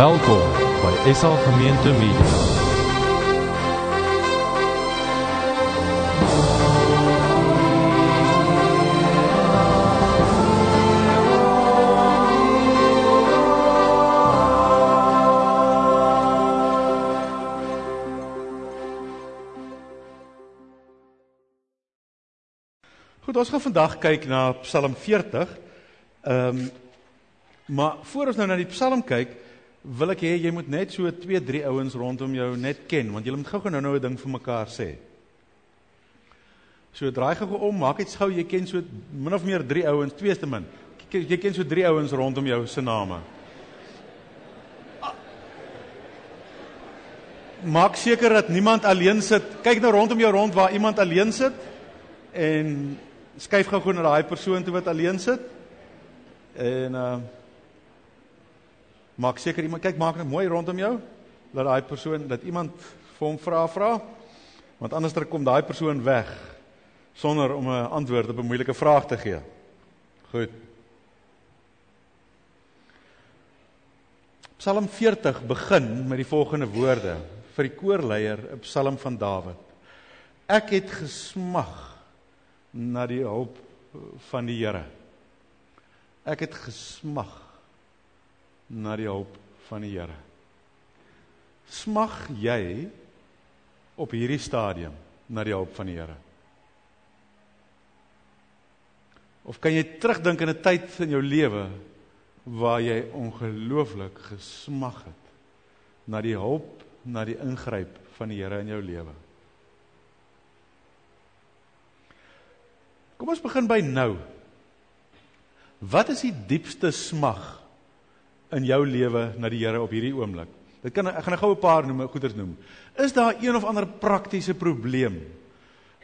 Welkom by SA Gemeente Media. Goed, ons gaan vandag kyk na Psalm 40. Ehm um, maar voor ons nou na die Psalm kyk, wil ek hê jy moet net so 2, 3 ouens rondom jou net ken, want jy moet gou-gou nou-nou 'n ding vir mekaar sê. So draai gou om, maak net gou jy ken so min of meer 3 ouens, twee te min. Jy, ken so 3 ouens rondom jou se name. Maak seker dat niemand alleen sit. Kyk nou rondom jou rond waar iemand alleen sit en skuif gou-gou na daai persoon toe wat alleen sit. En uh maak seker iemand kyk maak net mooi rondom jou dat daai persoon dat iemand vir hom vra vra. Want anders dan kom daai persoon weg sonder om 'n antwoord op 'n moeilike vraag te gee. Goed. Psalm 40 begin met die volgende woorde vir die koorleier, 'n psalm van Dawid. Ek het gesmag na die hulp van die Here. Ek het gesmag na die hulp van die Here. Smag jy op hierdie stadium na die hulp van die Here? Of kan jy terugdink aan 'n tyd in jou lewe waar jy ongelooflik gesmag het na die hulp, na die ingryp van die Here in jou lewe? Kom ons begin by nou. Wat is die diepste smag in jou lewe na die Here op hierdie oomblik? Dit kan ek gaan gou 'n paar noem, goeders noem. Is daar een of ander praktiese probleem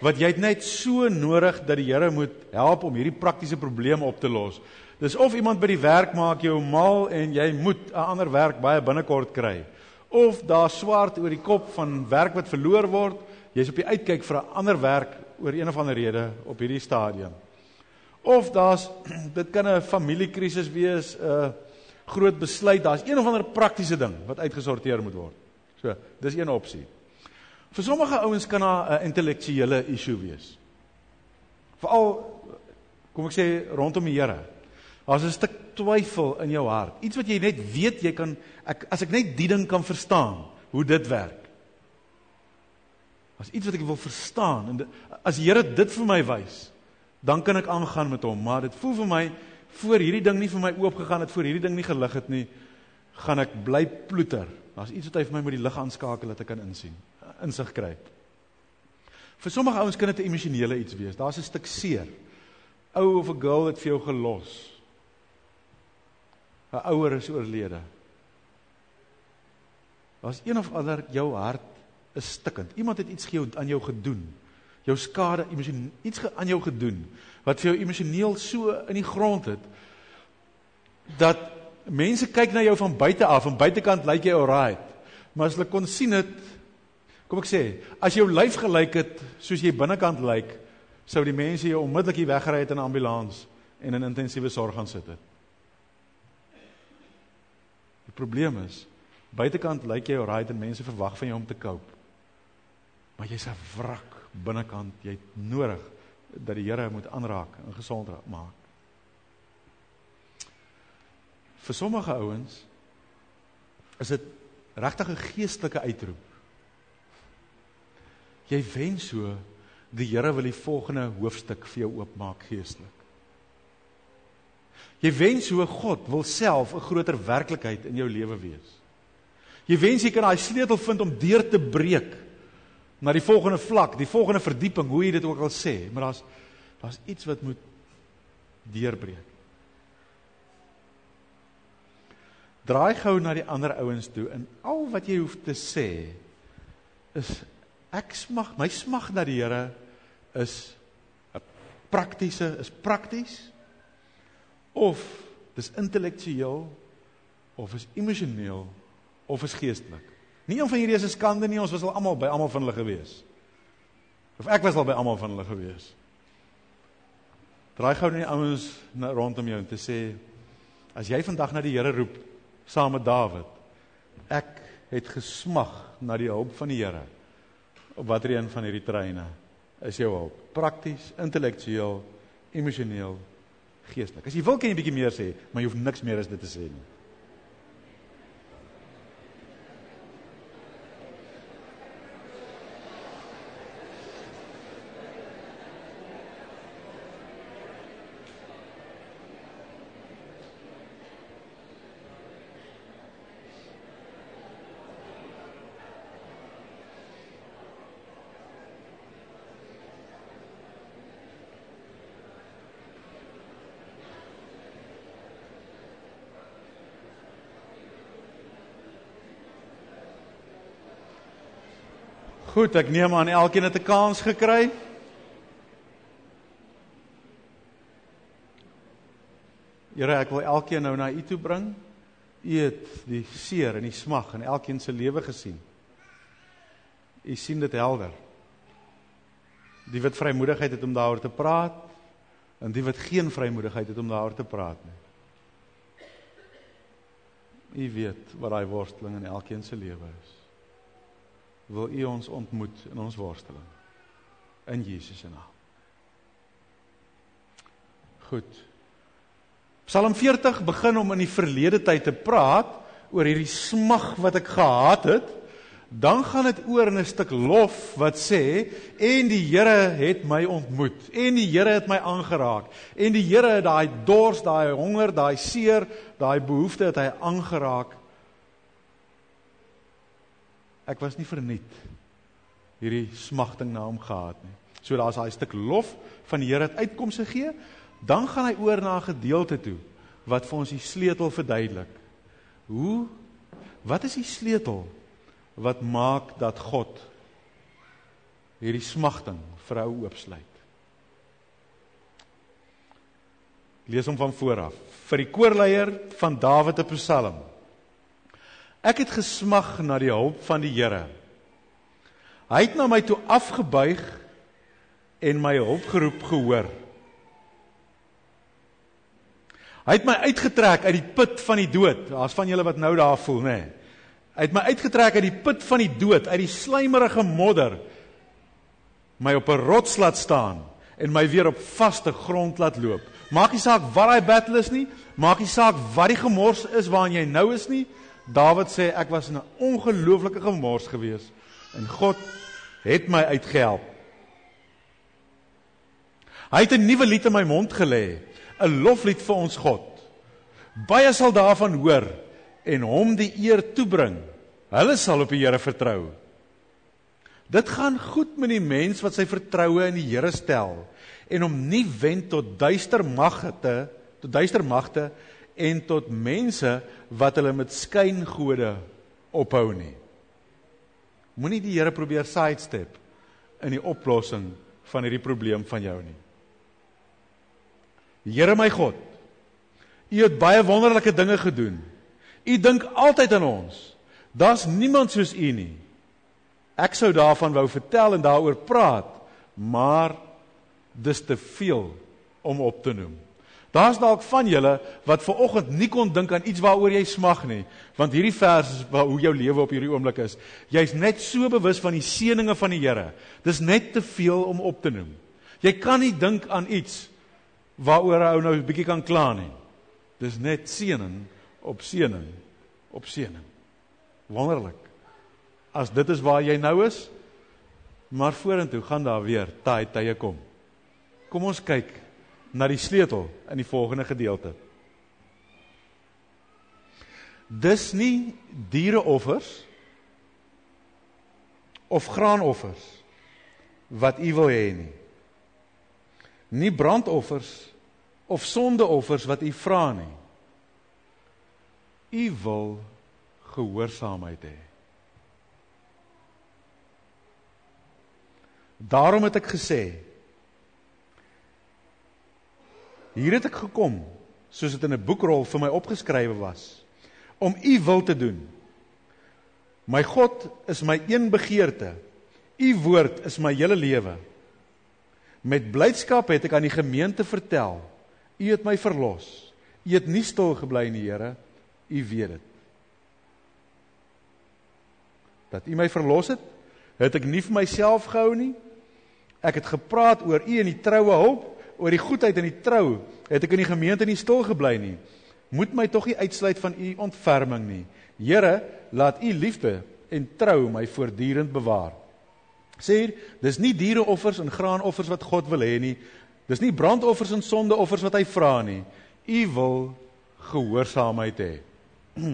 wat jy net so nodig dat die Here moet help om hierdie praktiese probleem op te los? Dis of iemand by die werk maak jou mal en jy moet 'n ander werk baie binnekort kry. Of daar swart oor die kop van werk wat verloor word, jy's op die uitkyk vir 'n ander werk oor een of ander rede op hierdie stadium. Of daar's dit kan 'n familiekrisis wees, 'n groot besluit, daar's een of ander praktiese ding wat uitgesorteer moet word. So, dis een opsie. Vir sommige ouens kan daar 'n intellektuele issue wees. Veral kom ek sê rondom die Here. Daar's 'n stuk twyfel in jou hart. Iets wat jy net weet jy kan ek as ek net die ding kan verstaan hoe dit werk. As iets wat ek wil verstaan en as die Here dit vir my wys, dan kan ek aangaan met hom, maar dit voel vir my voor hierdie ding nie vir my oop gegaan het, voor hierdie ding nie gelig het nie, gaan ek bly ploeter. Daar's iets wat hy vir my met die lig aanskakel dat ek kan insien, insig kry. Vir sommige ouens kan dit 'n emosionele iets wees. Daar's 'n stuk seer. Ou of 'n girl het vir jou gelos. 'n Ouer is oorlede. Daar's een of ander jou hart is stikkend. Iemand het iets gehou aan jou gedoen. Jou skade emosioneel iets ge, aan jou gedoen wat vir jou emosioneel so in die grond het dat mense kyk na jou van buite af, van buitekant lyk jy alright. Maar as hulle kon sien dit kom ek sê, as jou lyf gelyk het soos jy binnekant lyk, sou die mense jou onmiddellik hier weggery het in 'n ambulans en in intensiewe sorg gaan sit het. Die probleem is buitekant lyk jy alright en mense verwag van jou om te cope. Maar jy's 'n wrak binnekant. Jy het nodig dat die Here moet aanraak en gesond maak. Vir sommige ouens is dit regtig 'n geestelike uitroep. Jy wens so die Here wil die volgende hoofstuk vir jou oopmaak geestelik. Jy wens so God wil self 'n groter werklikheid in jou lewe wees. Jy wens jy kan daai sleutel vind om deur te breek na die volgende vlak, die volgende verdieping, hoe jy dit ook al sê, maar daar's daar's iets wat moet deurbreek. Draai gou na die ander ouens toe en al wat jy hoef te sê is ek smag, my smag na die Here is 'n praktiese, is prakties of dis intellektueel of is emosioneel of is geestelik. Nie een van hierdie is 'n skande nie, ons was al almal by almal van hulle gewees. Of ek was al by almal van hulle gewees. Draai gou net ouens na rondom jou en te sê as jy vandag na die Here roep saam met Dawid, Ek het gesmag na die hulp van die Here. Op watter een van hierdie treine is jou hulp? Prakties, intellektueel, emosioneel, geestelik. As jy wil jy 'n bietjie meer sê, maar jy hoef niks meer as dit te sê nie. Goed, ek neem aan elkeen het 'n kans gekry. Here, ek wil elkeen nou na U toe bring. U het die seer en die smag in elkeen se lewe gesien. U sien dit helder. Die wat vrymoedigheid het om daaroor te praat en die wat geen vrymoedigheid het om daaroor te praat nie. U weet wat daai worsteling in elkeen se lewe is wil U ons ontmoet in ons worsteling. In Jesus se naam. Goed. Psalm 40 begin om in die verlede tyd te praat oor hierdie smag wat ek gehad het. Dan gaan dit oor in 'n stuk lof wat sê en die Here het my ontmoet en die Here het my aangeraak en die Here het daai dors, daai honger, daai seer, daai behoefte het hy aangeraak ek was nie verniet hierdie smagting na hom gehad nie. So daar's daai stuk lof van die Here wat uitkomse gee, dan gaan hy oor na 'n gedeelte toe wat vir ons die sleutel verduidelik. Hoe wat is die sleutel wat maak dat God hierdie smagting vir hom oopsluit? Lees hom van voor af. Vir die koorleier van Dawid 'n Psalm. Ek het gesmag na die hulp van die Here. Hy het na my toe afgebuig en my hulp geroep gehoor. Hy het my uitgetrek uit die put van die dood. Daar's van julle wat nou daar voel, nê. Nee. Hy het my uitgetrek uit die put van die dood, uit die slijmerige modder. My op 'n rots laat staan en my weer op vaste grond laat loop. Maak nie saak wat daai battle is nie, maak nie saak wat die gemors is waarin jy nou is nie. Dawid sê ek was in 'n ongelooflike gemors gewees en God het my uitgehelp. Hy het 'n nuwe lied in my mond gelê, 'n loflied vir ons God. Baie sal daarvan hoor en hom die eer toebring. Hulle sal op die Here vertrou. Dit gaan goed met die mens wat sy vertroue in die Here stel en hom nie wend tot duister magte, tot duister magte en tot mense wat hulle met skyngode ophou nie. Moenie die Here probeer sidestep in die oplossing van hierdie probleem van jou nie. Here my God, U het baie wonderlike dinge gedoen. U dink altyd aan ons. Daar's niemand soos U nie. Ek sou daarvan wou vertel en daaroor praat, maar dis te veel om op te noem. Daar's dalk van julle wat ver oggend nie kon dink aan iets waaroor jy smag nie, want hierdie vers is waar hoe jou lewe op hierdie oomblik is. Jy's net so bewus van die seënings van die Here. Dis net te veel om op te noem. Jy kan nie dink aan iets waaroor ou nou 'n bietjie kan kla nie. Dis net seëning op seëning op seëning. Wonderlik. As dit is waar jy nou is, maar vorentoe gaan daar weer tye tye kom. Kom ons kyk na die sleutel in die volgende gedeelte. Dis nie diereoffers of graanoffers wat u wil hê nie. Nie brandoffers of sondeoffers wat u vra nie. U wil gehoorsaamheid hê. Daarom het ek gesê Hier het ek gekom, soos dit in 'n boekrol vir my opgeskrywe was, om u wil te doen. My God is my een begeerte. U woord is my hele lewe. Met blydskap het ek aan die gemeente vertel, u het my verlos. U het nie stil gebly nie, Here. U weet dit. dat U my verlos het, het ek nie vir myself gehou nie. Ek het gepraat oor U en die troue hulp, oor die goedheid en die trou, het ek in die gemeente nie stil gebly nie. Moet my tog nie uitsluit van U ontferming nie. Here, laat U liefde en trou my voortdurend bewaar. Sê hier, dis nie diereoffers en graanoffers wat God wil hê nie. Dis nie brandoffers en sondeoffers wat hy vra nie. U wil gehoorsaamheid hê.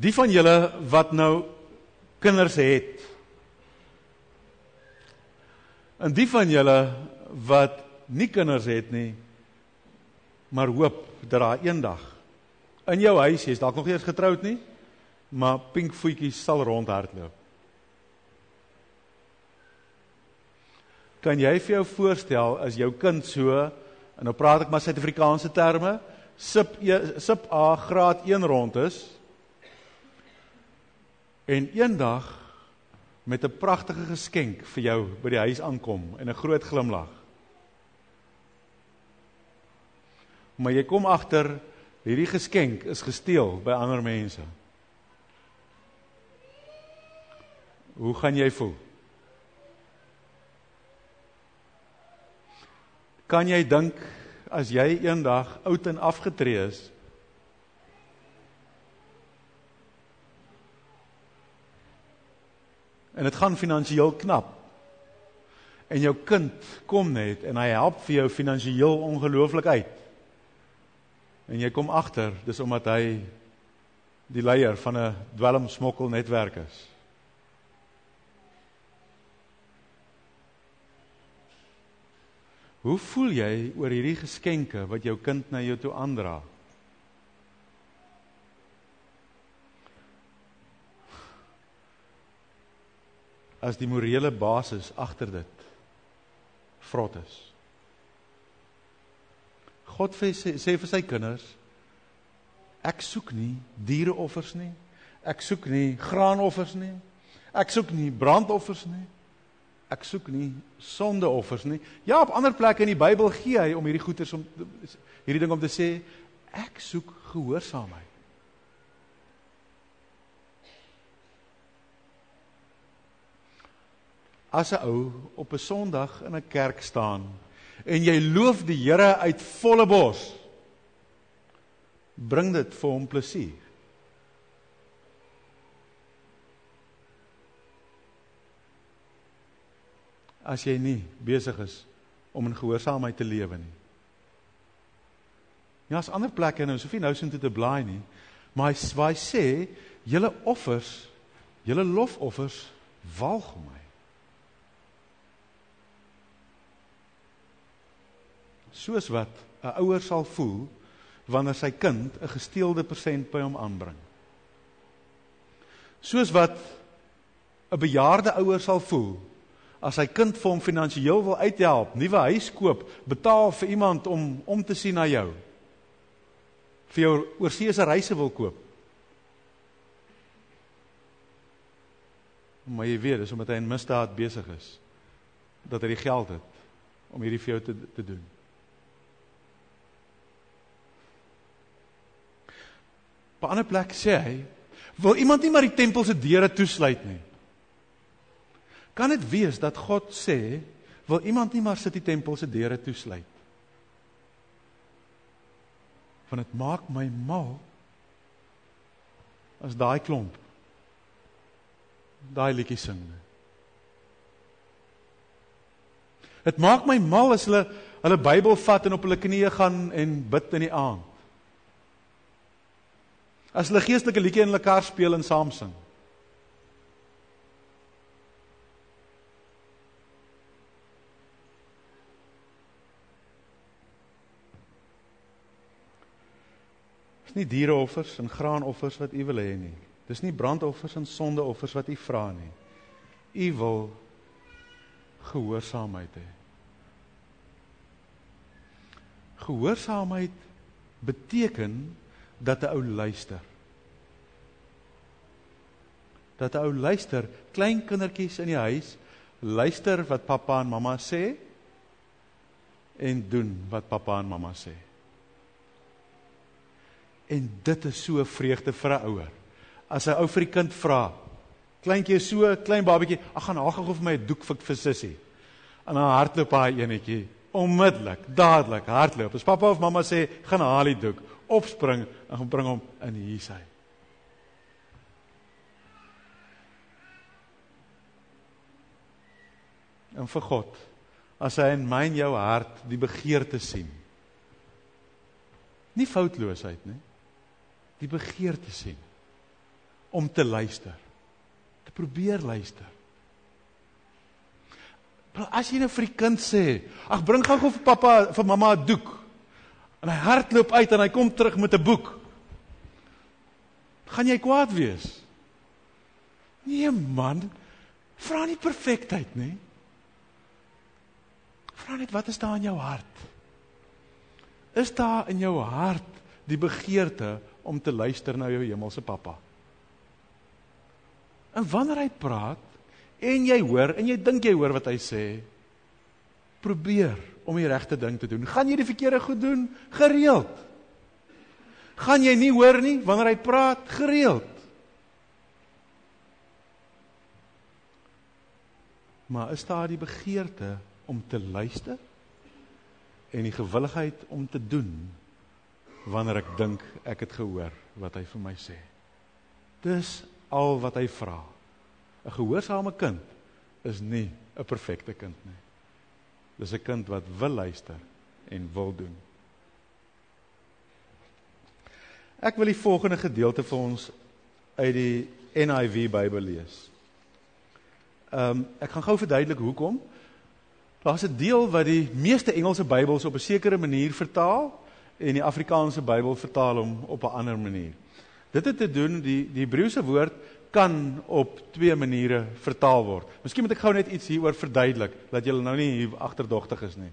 Die van julle wat nou kinders het. En die van julle wat nie kinders het nie, maar hoop dat daar eendag in jou huis, jy's dalk nog nie eens getroud nie, maar pink voetjies sal rondhardloop. Kan jy vir jou voorstel as jou kind so en nou praat ek maar Suid-Afrikaanse terme, sip e, sip A graad 1 rond is en eendag met 'n pragtige geskenk vir jou by die huis aankom en 'n groot glimlag. Maar jy kom agter hierdie geskenk is gesteel by ander mense. Hoe gaan jy voel? Kan jy dink as jy eendag oud en afgetree is en dit gaan finansiëel knap. En jou kind kom net en hy help vir jou finansiëel ongelooflik uit. En jy kom agter dis omdat hy die leier van 'n dwelmsmokkelnetwerk is. Hoe voel jy oor hierdie geskenke wat jou kind na jou toe aandra? As die morele basis agter dit vrot is. God sê sê vir sy kinders ek soek nie diereoffers nie. Ek soek nie graanoffers nie. Ek soek nie brandoffers nie ek soek nie sondeoffers nie. Ja, op ander plekke in die Bybel gee hy om hierdie goeders om hierdie ding om te sê ek soek gehoorsaamheid. As 'n ou op 'n Sondag in 'n kerk staan en jy loof die Here uit volle bors, bring dit vir hom plesier. as jy nie besig is om in gehoorsaamheid te lewe nie. Ja, as ander plekke nou, Sofie nou sien toe te blaai nie, maar hy, hy sê julle offers, julle lofoffers walg my. Soos wat 'n ouer sal voel wanneer sy kind 'n gesteelde persent by hom aanbring. Soos wat 'n bejaarde ouer sal voel as sy kind vir hom finansiëel wil uithelp, nuwe huis koop, betaal vir iemand om om te sien na jou. vir jou oorseese reise wil koop. Maar jy weet, dis omdat hy in misdaad besig is dat hy die geld het om hierdie vir jou te te doen. Op 'n ander plek sê hy, wil iemand nie maar die tempel se deure toesluit nie. Kan dit wees dat God sê, wil iemand nie maar sit die tempel se deure toesluit? Want dit maak my mal as daai klomp daai liedjie sing. Dit maak my mal as hulle hulle Bybel vat en op hulle knieë gaan en bid in die aand. As hulle geestelike liedjie in kar speel en saam sing. Dis nie diereoffers en graanoffers wat u wil hê nie. Dis nie brandoffers en sondeoffers wat u vra nie. U wil gehoorsaamheid hê. Gehoorsaamheid beteken dat 'n ou luister. Dat 'n ou luister, klein kindertjies in die huis luister wat pappa en mamma sê en doen wat pappa en mamma sê. En dit is so vreugde vir 'n ouer. as 'n ou vir die kind vra. Kleintjie is so klein babatjie, ag gaan haal gou vir my 'n doek vir vir sussie. En dan hardloop hy enetjie onmiddellik, dadelik hardloop. As pappa of mamma sê, "Gaan haal die doek," opspring en gaan bring hom in sy. En vir God, as hy in my en jou hart die begeerte sien. Nie foutloosheid nie. Die begeerte sien om te luister. Te probeer luister. Maar as jy nou vir die kind sê, "Ag bring gou vir pappa vir mamma 'n doek." En hy hardloop uit en hy kom terug met 'n boek. Gaan jy kwaad wees? Nee man, vra nie perfektheid nie. Vra net wat is daar in jou hart? Is daar in jou hart die begeerte om te luister na jou hemelse pappa? En wanneer hy praat, en jy hoor en jy dink jy hoor wat hy sê, probeer om die regte ding te doen. Gaan jy die verkeerde goed doen? Gereeld. Gaan jy nie hoor nie wanneer hy praat? Gereeld. Maar is daar die begeerte om te luister en die gewilligheid om te doen wanneer ek dink ek het gehoor wat hy vir my sê? Dis al wat hy vra. 'n Gehoorsame kind is nie 'n perfekte kind nie. Dis 'n kind wat wil luister en wil doen. Ek wil die volgende gedeelte vir ons uit die NIV Bybel lees. Ehm um, ek gaan gou verduidelik hoekom. Daar's 'n deel wat die meeste Engelse Bybels op 'n sekere manier vertaal en die Afrikaanse Bybel vertaal hom op 'n ander manier. Dit het te doen die die Hebreëse woord kan op twee maniere vertaal word. Miskien moet ek gou net iets hieroor verduidelik dat julle nou nie hier agterdogtig is nie.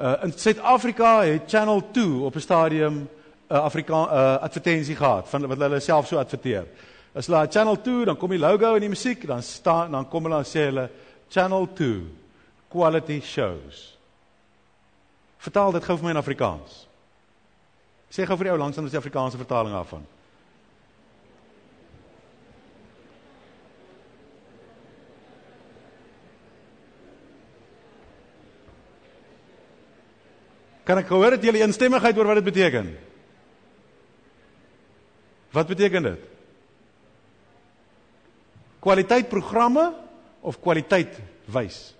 Uh in Suid-Afrika het Channel 2 op 'n stadium 'n uh, Afrika uh advertensie gehad van wat hulle self so adverteer. As hulle Channel 2 dan kom die logo en die musiek dan staan dan kom hulle en sê hulle Channel 2 quality shows. Vertaal dit gou vir my in Afrikaans. Sê gou vir die ou langs aan die Afrikaanse vertaling daarvan. Kan ek hoor dat julle eensstemmigheid oor wat dit beteken? Wat beteken dit? Kwaliteit programme of kwaliteit wys?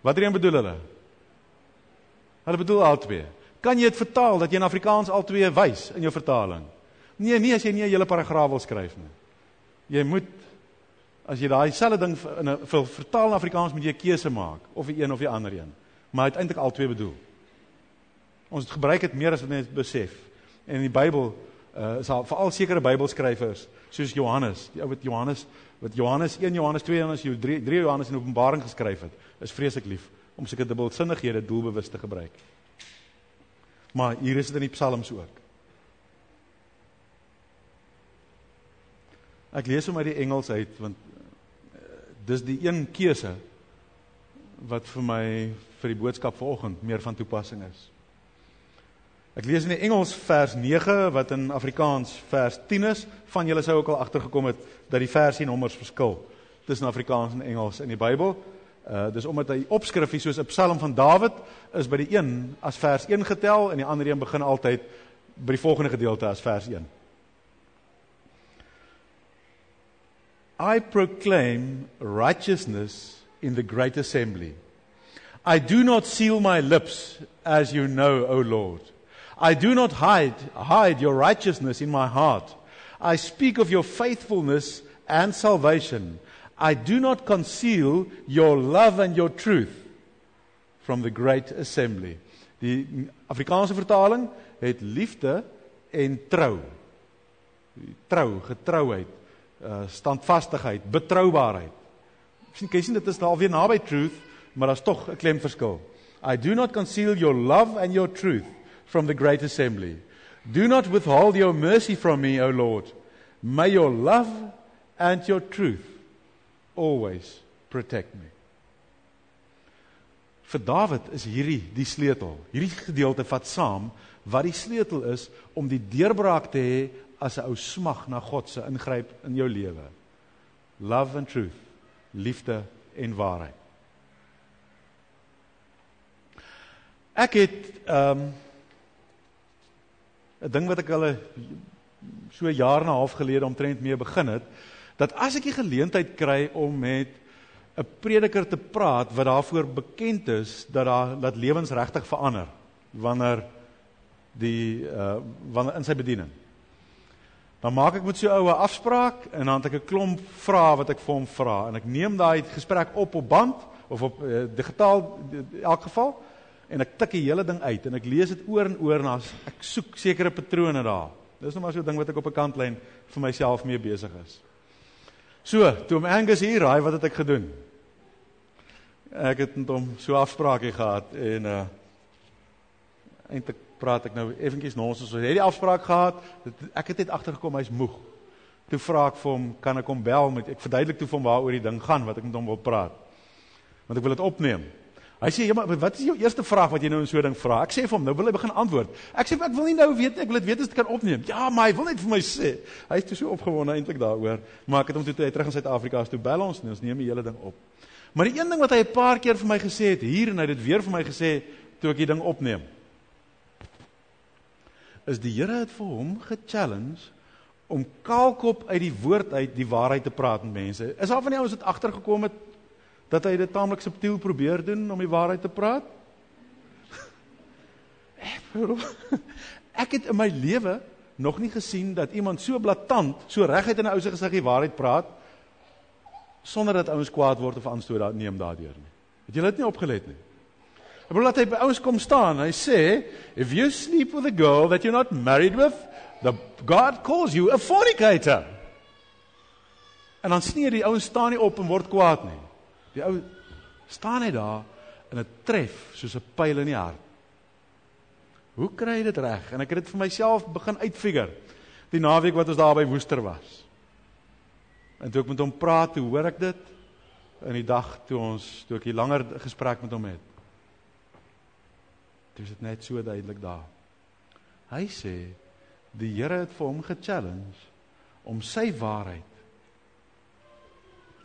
Watter een bedoel hulle? Hulle bedoel albei. Kan jy dit vertaal dat jy in Afrikaans albei wys in jou vertaling? Nee, nie as jy nie 'n hele paragraaf wil skryf nie. Jy moet as jy daai selfde ding in 'n vertaal in Afrikaans moet jy 'n keuse maak of die een of die ander een maar uiteindelik al twee bedoel. Ons het gebruik dit meer as wat net besef. En in die Bybel uh is daar veral sekere Bybelskrywers soos Johannes, die ou wat Johannes wat Johannes 1 Johannes 2 Johannes 3 3 Johannes in Openbaring geskryf het, is vreeslik lief om sulke dubbelsinnighede doelbewus te gebruik. Maar hier is dit in die Psalms ook. Ek lees hom uit die Engels uit want uh, dis die een keuse wat vir my vir die boodskap vanoggend meer van toepassing is. Ek lees in die Engels vers 9 wat in Afrikaans vers 10 is. Van julle sou ook al agtergekom het dat die versienommers verskil tussen Afrikaans en Engels in die Bybel. Uh dis omdat hy opskrif hier soos 'n Psalm van Dawid is by die een as vers 1 getel en die ander een begin altyd by die volgende gedeelte as vers 1. I proclaim righteousness in the great assembly. I do not seal my lips, as you know, O Lord. I do not hide, hide your righteousness in my heart. I speak of your faithfulness and salvation. I do not conceal your love and your truth from the great assembly. Die Afrikaanse vertaling het liefde en trou. Trou, getrouheid, uh standvastigheid, betroubaarheid. Sien, kyk sien dit is alweer naby truth, maar daar's tog 'n klemverskil. I do not conceal your love and your truth from the great assembly. Do not withhold your mercy from me, O Lord. May your love and your truth always protect me. Vir Dawid is hierdie die sleutel. Hierdie gedeelte vat saam wat die sleutel is om die deurbraak te hê as 'n ou smag na God se ingryp in jou lewe. Love and truth, liefde en waarheid. Ek het ehm um, 'n ding wat ek al so 'n jaar en 'n half gelede omtrent mee begin het, dat as ek die geleentheid kry om met 'n prediker te praat wat daarvoor bekend is dat daar dat lewens regtig verander wanneer die uh wanneer in sy bediening. Dan maak ek met so 'n oue afspraak en dan het ek 'n klomp vrae wat ek vir hom vra en ek neem daai gesprek op op band of op uh, digitaal in elk geval en ek tik die hele ding uit en ek lees dit oor en oor en as ek soek sekere patrone daar. Dis nou maar so 'n ding wat ek op 'n kantlyn vir myself mee besig is. So, toe om Angus hier raai, wat het ek gedoen? Ek het met hom so afsprake gehad en uh eintlik praat ek nou effentjies nonsens. Ons het die afspraak gehad. Ek het net agtergekom hy's moeg. Toe vra ek vir hom, kan ek hom bel met ek verduidelik toe vir hom waaroor die ding gaan wat ek met hom wil praat. Want ek wil dit opneem. Hy sê, "Ja, maar wat is jou eerste vraag wat jy nou in so 'n ding vra?" Ek sê vir hom, "Nou wil hy begin antwoord." Ek sê, "Ek wil nie nou weet nie, ek wil dit weet as ek kan opneem." Ja, maar hy wil net vir my sê. Hy is te so opgewonde eintlik daaroor. Maar ek het hom toe terug in Suid-Afrika toe bel ons en ons neem die hele ding op. Maar die een ding wat hy 'n paar keer vir my gesê het hier en hy het dit weer vir my gesê toe ek die ding opneem is die Here het vir hom ge-challenge om kaalkop uit die woord uit die waarheid te praat met mense. Is daar van die ouens wat agtergekom het dat hy dit taamlik subtiel probeer doen om die waarheid te praat? Ek het in my lewe nog nie gesien dat iemand so blaatant, so reguit in 'n ou se gesig die waarheid praat sonder dat ouens kwaad word of aanstoot daar neem daardeur nie. Het jy dit nie opgelet nie? Ek wil laat hy by ouens kom staan. Hy sê, if you sleep with a girl that you're not married with, the God calls you a fornicator. En dan sneer die ouens staan nie op en word kwaad nie. Die ou staan net daar en dit tref soos 'n pyl in die hart. Hoe kry jy dit reg? En ek het dit vir myself begin uitfigure. Die naweek wat ons daar by Woester was. En toe ek met hom praat, hoe hoor ek dit? In die dag toe ons toe ek 'n langer gesprek met hom het. Dit is net so duidelik daar. Hy sê die Here het vir hom ge-challenge om sy waarheid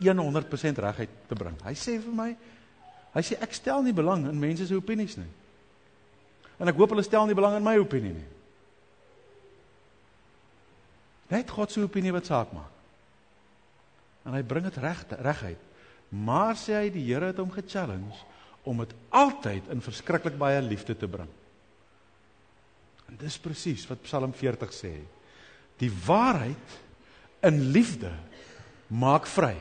100% reguit te bring. Hy sê vir my, hy sê ek stel nie belang in mense se opinies nie. En ek hoop hulle stel nie belang in my opinie nie. Net God se opinie wat saak maak. En hy bring dit reg reguit. Maar sê hy die Here het hom ge-challenge om dit altyd in verskriklik baie liefde te bring. En dis presies wat Psalm 40 sê. Die waarheid in liefde maak vry.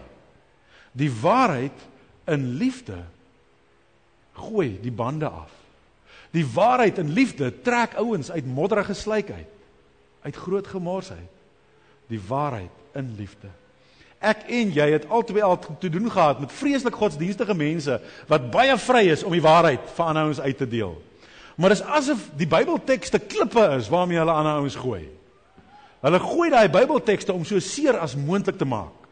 Die waarheid in liefde gooi die bande af. Die waarheid in liefde trek ouens uit modderige sluik uit. Uit groot gemors uit. Die waarheid in liefde ek en jy het albei al te doen gehad met vreeslik godsdienstige mense wat baie vry is om die waarheid vir ander ouens uit te deel. Maar dis asof die Bybeltekste klippe is waarmee hulle ander ouens gooi. Hulle gooi daai Bybeltekste om so seer as moontlik te maak.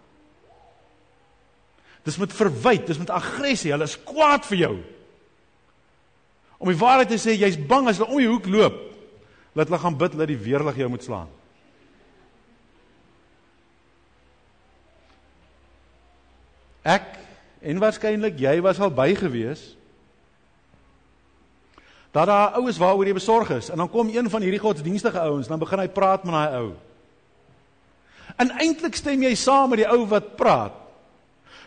Dis met verwyd, dis met aggressie. Hulle is kwaad vir jou. Om die waarheid te sê, jy's bang as hulle om die hoek loop, dat hulle gaan bid dat die weerlig jou moet slaan. Ek en waarskynlik jy was al by gewees. Dat daar oues waaroor jy besorg is en dan kom een van hierdie godsdienstige ouens dan begin hy praat met daai ou. En eintlik stem jy saam met die ou wat praat.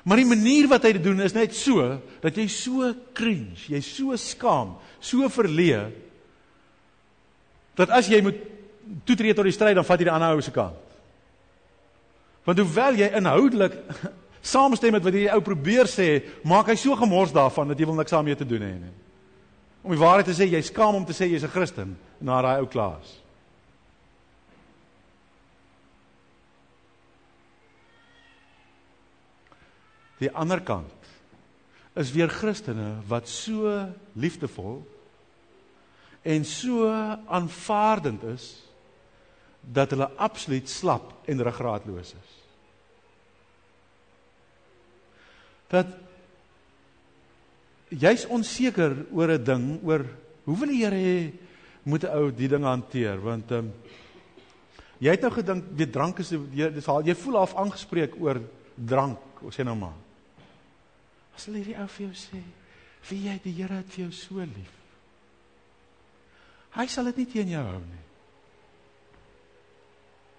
Maar die manier wat hy dit doen is net so dat jy so cringe, jy so skaam, so verleë dat as jy moet toetree tot die stryd dan vat jy die ander ou se kant. Want hoewel jy inhoudelik saamstem met wat hierdie ou probeer sê, maak hy so gemors daarvan dat jy wil niks daarmee te doen hê nie. Om die waarheid te sê, jy skaam om te sê jy's 'n Christen na daai ou klas. Die ander kant is weer Christene wat so liefdevol en so aanvaardend is dat hulle absoluut slap en ruggraatloos is. dat jy's onseker oor 'n ding, oor hoe wil die Here hê moet 'n ou die ding hanteer want um, Jy het nou gedink weet drank is jy dis al jy voel half aangespreek oor drank, sê nou maar. As hulle hierdie ou vir jou sê, "Wie jy die Here het vir jou so lief." Hy sal dit nie teen jou hou nie.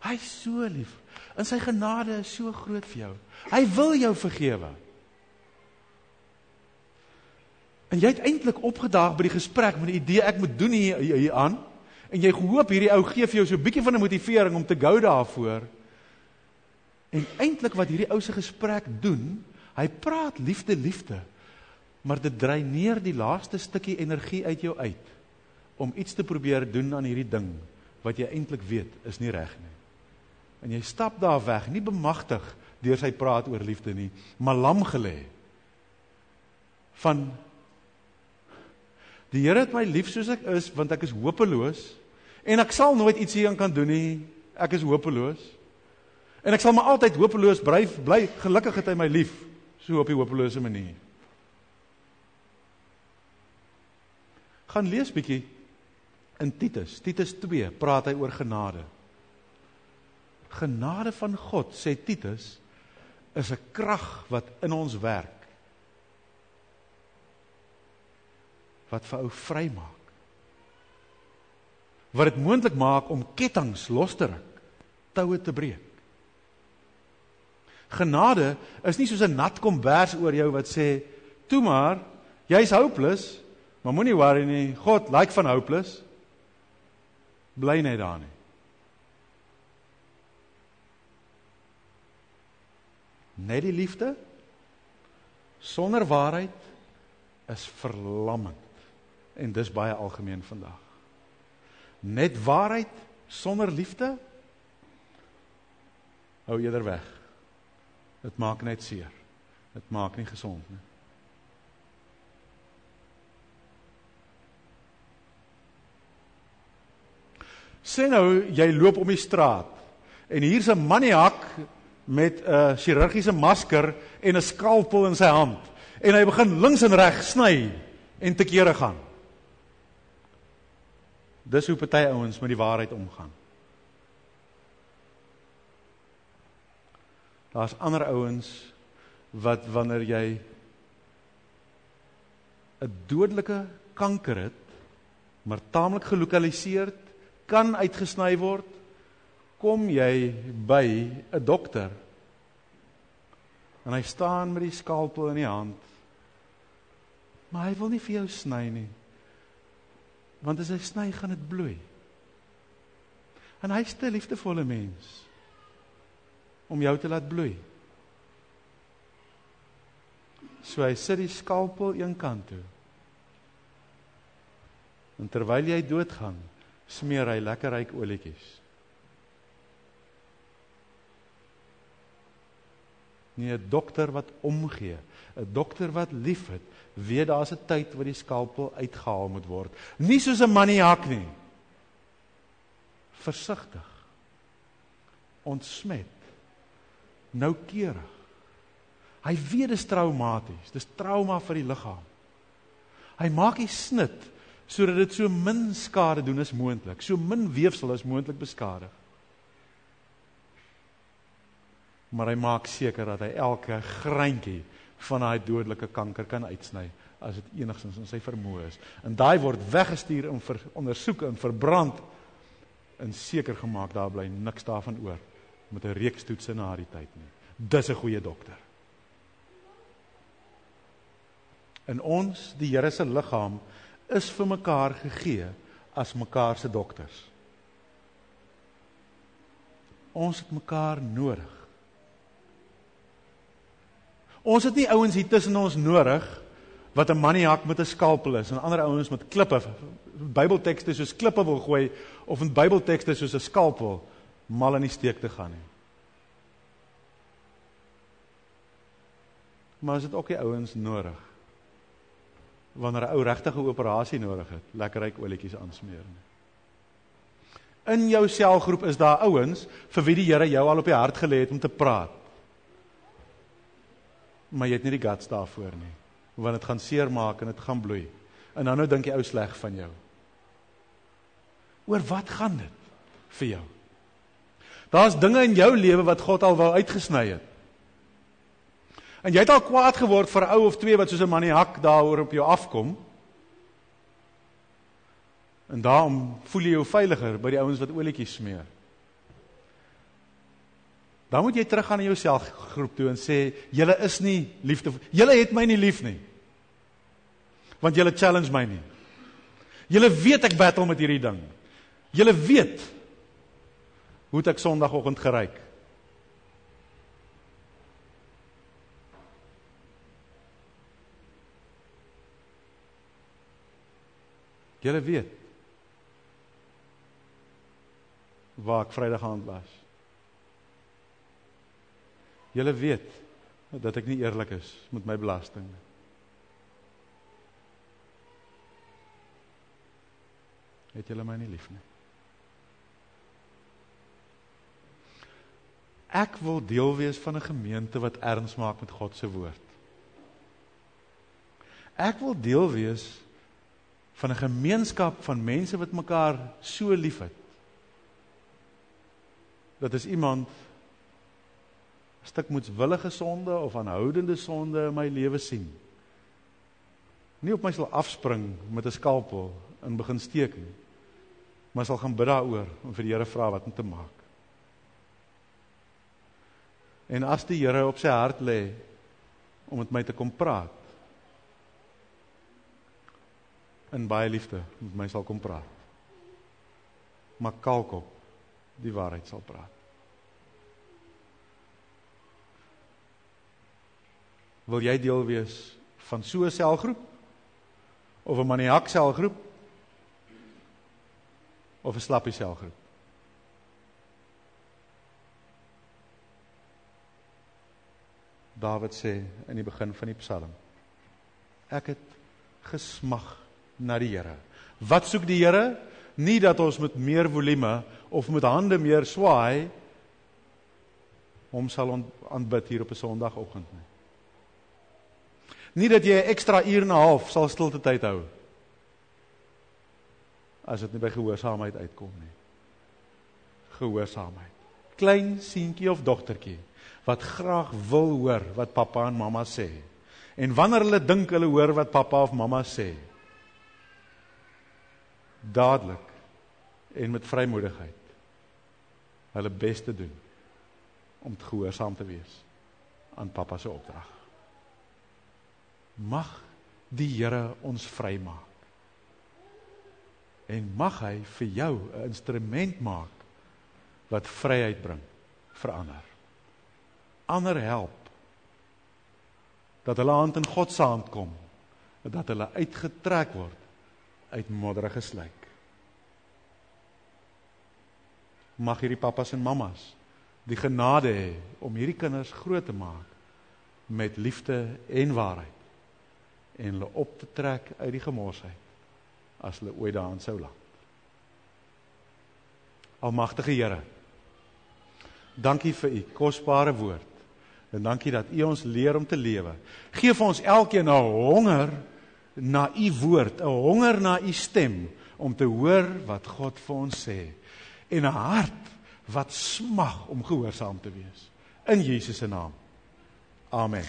Hy is so lief. En sy genade is so groot vir jou. Hy wil jou vergewe. En jy het eintlik opgedaag by die gesprek met die idee ek moet doen hier, hier, aan en jy hoop hierdie ou gee vir jou so 'n bietjie van 'n motivering om te gou daarvoor. En eintlik wat hierdie ou se gesprek doen, hy praat liefde liefde, maar dit dreineer die laaste stukkie energie uit jou uit om iets te probeer doen aan hierdie ding wat jy eintlik weet is nie reg nie. En jy stap daar weg, nie bemagtig deur sy praat oor liefde nie, maar lam gelê. Van Die Here het my lief soos ek is want ek is hopeloos en ek sal nooit iets hieraan kan doen nie. Ek is hopeloos. En ek sal maar altyd hopeloos bly bly. Gelukkig het hy my lief so op 'n hopelose manier. Gaan lees bietjie in Titus. Titus 2 praat hy oor genade. Genade van God sê Titus is 'n krag wat in ons werk wat vir ou vrymaak. Wat dit moontlik maak om kettinge los te ruk, toue te breek. Genade is nie soos 'n nat kombers oor jou wat sê, "Toe maar, jy's hopeless, maar moenie worry nie, God lyk van hopeless." Bly net daar nie. Net die liefde sonder waarheid is verlammend en dis baie algemeen vandag. Net waarheid sonder liefde hou eerder weg. Dit maak net seer. Dit maak nie gesond nie. Sien nou jy loop om die straat en hier's 'n maniak met 'n chirurgiese masker en 'n skalpel in sy hand en hy begin links en reg sny en te kere gaan. Dis hoe party ouens met die waarheid omgaan. Daar's ander ouens wat wanneer jy 'n dodelike kanker het, maar taamlik gelokaliseer kan uitgesny word, kom jy by 'n dokter en hy staan met die skalpel in die hand. Maar hy wil nie vir jou sny nie. Want as hy sny, gaan dit bloei. En hy's 'n liefdevolle mens om jou te laat bloei. So hy sit die skalpel een kant toe. En terwyl jy doodgaan, smeer hy lekker ryk olietjies. Nie 'n dokter wat omgee, 'n dokter wat liefhet, weet daar's 'n tyd waar die skalpel uitgehaal moet word. Nie soos 'n maniak nie. Versigtig. Ontsmet. Noukeurig. Hy weet dit is traumaties. Dis trauma vir die liggaam. Hy maak die snit sodat dit so min skade doen as moontlik, so min weefsel as moontlik beskadig. Maar hy maak seker dat hy elke greintjie van daai dodelike kanker kan uitsny as dit enigstens in sy vermoë is. En daai word weggestuur om vir ondersoek en verbrand en seker gemaak daar bly niks daarvan oor met 'n reekstoetse na die tyd nie. Dis 'n goeie dokter. En ons, die Here se liggaam, is vir mekaar gegee as mekaar se dokters. Ons het mekaar nodig. Ons het nie ouens hier tussen ons nodig wat 'n maniak met 'n skalpel is en ander ouens met klippe Bybeltekste soos klippe wil gooi of in Bybeltekste soos 'n skalpel mal in die steek te gaan nie. Maar as dit ook die ouens nodig wanneer 'n ou regtige operasie nodig het, lekker ryk olietjies aansmeer nie. In jou selgroep is daar ouens vir wie die Here jou al op die hart gelê het om te praat maar jy het nie die guts daarvoor nie. Want dit gaan seermaak en dit gaan bloei. En dan nou dink jy ou sleg van jou. Oor wat gaan dit vir jou? Daar's dinge in jou lewe wat God al wou uitgesny het. En jy het al kwaad geword vir 'n ou of twee wat soos 'n maniak daaroor op jou afkom. En daarom voel jy jou veiliger by die ouens wat olietjies smeer. Dan moet jy teruggaan na jou selfgroep toe en sê julle is nie liefde julle het my nie lief nie. Want julle challenge my nie. Julle weet ek battle met hierdie ding. Julle weet hoe het ek Sondagoggend geryk? Julle weet waar ek Vrydag aand was. Julle weet dat ek nie eerlik is met my belasting nie. Het julle my nie lief nie? Ek wil deel wees van 'n gemeente wat erns maak met God se woord. Ek wil deel wees van 'n gemeenskap van mense wat mekaar so liefhet. Dat is iemand 'n stuk moetswillige sonde of aanhoudende sonde in my lewe sien. Nie op my sal afspring met 'n skalpel en begin steek nie. Maar sal gaan bid daaroor en vir die Here vra wat om te maak. En as die Here op sy hart lê om met my te kom praat, in baie liefde met my sal kom praat. Maar kalkop die waarheid sal praat. Wil jy deel wees van so 'n selgroep of 'n maniak selgroep of 'n slappie selgroep? Dawid sê in die begin van die Psalm: Ek het gesmag na die Here. Wat soek die Here? Nie dat ons met meer volume of met hande meer swaai hom sal aanbid hier op 'n Sondagoggend nie. Nie dat jy 'n ekstra uur en 'n half sal stilte tyd hou as dit nie by gehoorsaamheid uitkom nie. Gehoorsaamheid. Klein seentjie of dogtertjie wat graag wil hoor wat pappa en mamma sê. En wanneer hulle dink hulle hoor wat pappa of mamma sê, dadelik en met vrymoedigheid hulle bes te doen om gehoorsaam te wees aan pappa se opdrag. Mag die Here ons vrymaak. En mag hy vir jou 'n instrument maak wat vryheid bring vir ander. Ander help dat hulle hand in God se hand kom, dat hulle uitgetrek word uit modderige slyk. Mag hierdie pappas en mammas die genade hê om hierdie kinders groot te maak met liefde en waarheid en hulle op te trek uit die gemorsheid as hulle ooit daarin sou land. Almagtige Here, dankie vir u kosbare woord en dankie dat u ons leer om te lewe. Geef ons elkeen 'n honger na u woord, 'n honger na u stem om te hoor wat God vir ons sê en 'n hart wat smag om gehoorsaam te wees. In Jesus se naam. Amen.